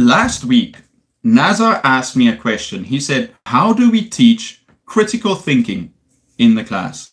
last week, Nazar asked me a question. He said, How do we teach critical thinking in the class?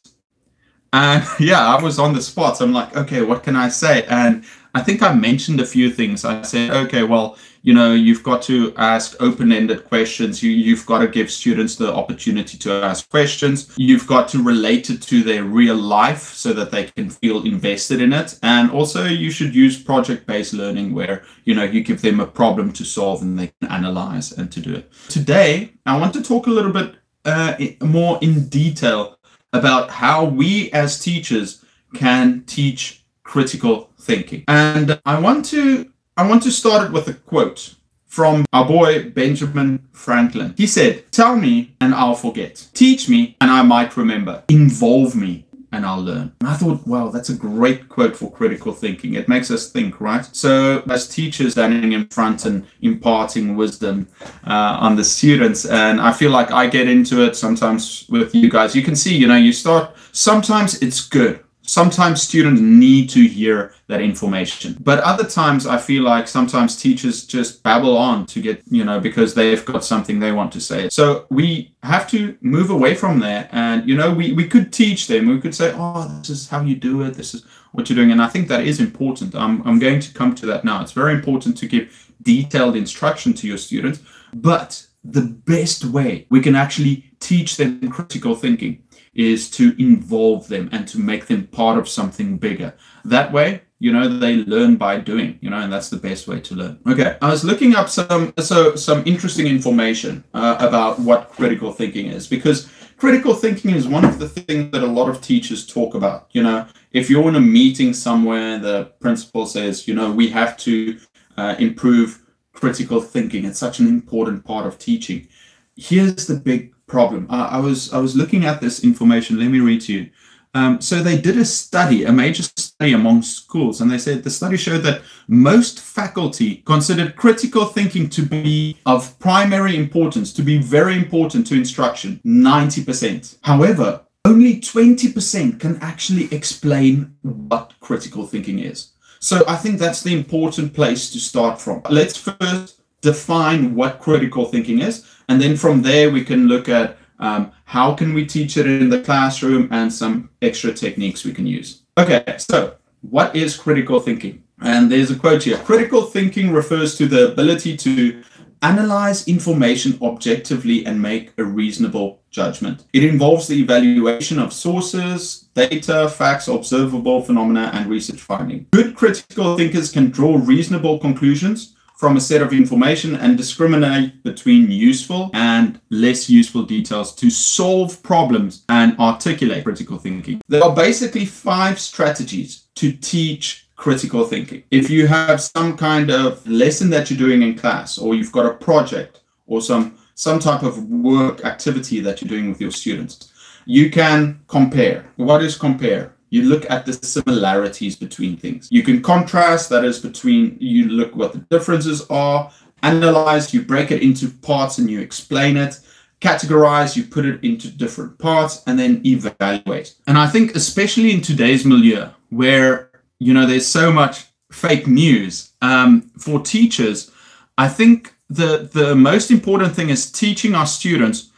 And yeah, I was on the spot. I'm like, okay, what can I say? And I think I mentioned a few things. I said, okay, well, you know, you've got to ask open-ended questions. You, you've got to give students the opportunity to ask questions. You've got to relate it to their real life so that they can feel invested in it. And also, you should use project-based learning where you know you give them a problem to solve and they can analyze and to do it. Today, I want to talk a little bit uh, more in detail about how we as teachers can teach critical thinking. And I want to I want to start it with a quote from our boy Benjamin Franklin. He said, Tell me and I'll forget. Teach me and I might remember. Involve me and I'll learn. And I thought, wow, that's a great quote for critical thinking. It makes us think, right? So, as teachers standing in front and imparting wisdom uh, on the students, and I feel like I get into it sometimes with you guys. You can see, you know, you start, sometimes it's good sometimes students need to hear that information but other times i feel like sometimes teachers just babble on to get you know because they've got something they want to say. So we have to move away from there and you know we, we could teach them. We could say oh this is how you do it. This is what you're doing. And i think that is important. I'm, I'm going to come to that now. It's very important to give detailed instruction to your students but the best way we can actually teach them critical thinking is to involve them and to make them part of something bigger. That way, you know, they learn by doing, you know, and that's the best way to learn. Okay, I was looking up some so some interesting information uh, about what critical thinking is because critical thinking is one of the things that a lot of teachers talk about. You know, if you're in a meeting somewhere, the principal says, you know, we have to uh, improve critical thinking. It's such an important part of teaching. Here's the big problem. Uh, I was I was looking at this information. Let me read to you. Um, so they did a study, a major study among schools, and they said the study showed that most faculty considered critical thinking to be of primary importance, to be very important to instruction, 90%. However, only 20% can actually explain what critical thinking is. So I think that's the important place to start from. Let's first define what critical thinking is and then from there, we can look at um, how can we teach it in the classroom and some extra techniques we can use. Okay, so what is critical thinking? And there's a quote here. Critical thinking refers to the ability to analyze information objectively and make a reasonable judgment. It involves the evaluation of sources, data, facts, observable phenomena, and research finding. Good critical thinkers can draw reasonable conclusions from a set of information and discriminate between useful and less useful details to solve problems and articulate critical thinking. There are basically five strategies to teach critical thinking. If you have some kind of lesson that you're doing in class, or you've got a project, or some some type of work activity that you're doing with your students, you can compare. What is compare? You look at the similarities between things. You can contrast, that is, between you look what the differences are, analyze, you break it into parts and you explain it, categorize, you put it into different parts, and then evaluate. And I think, especially in today's milieu, where you know there's so much fake news, um, for teachers, I think the the most important thing is teaching our students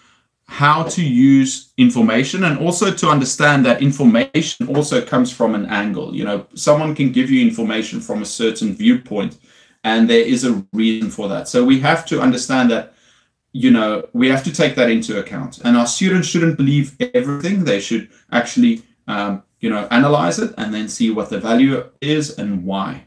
how to use information and also to understand that information also comes from an angle. You know, someone can give you information from a certain viewpoint, and there is a reason for that. So we have to understand that, you know, we have to take that into account. And our students shouldn't believe everything, they should actually, um, you know, analyze it and then see what the value is and why.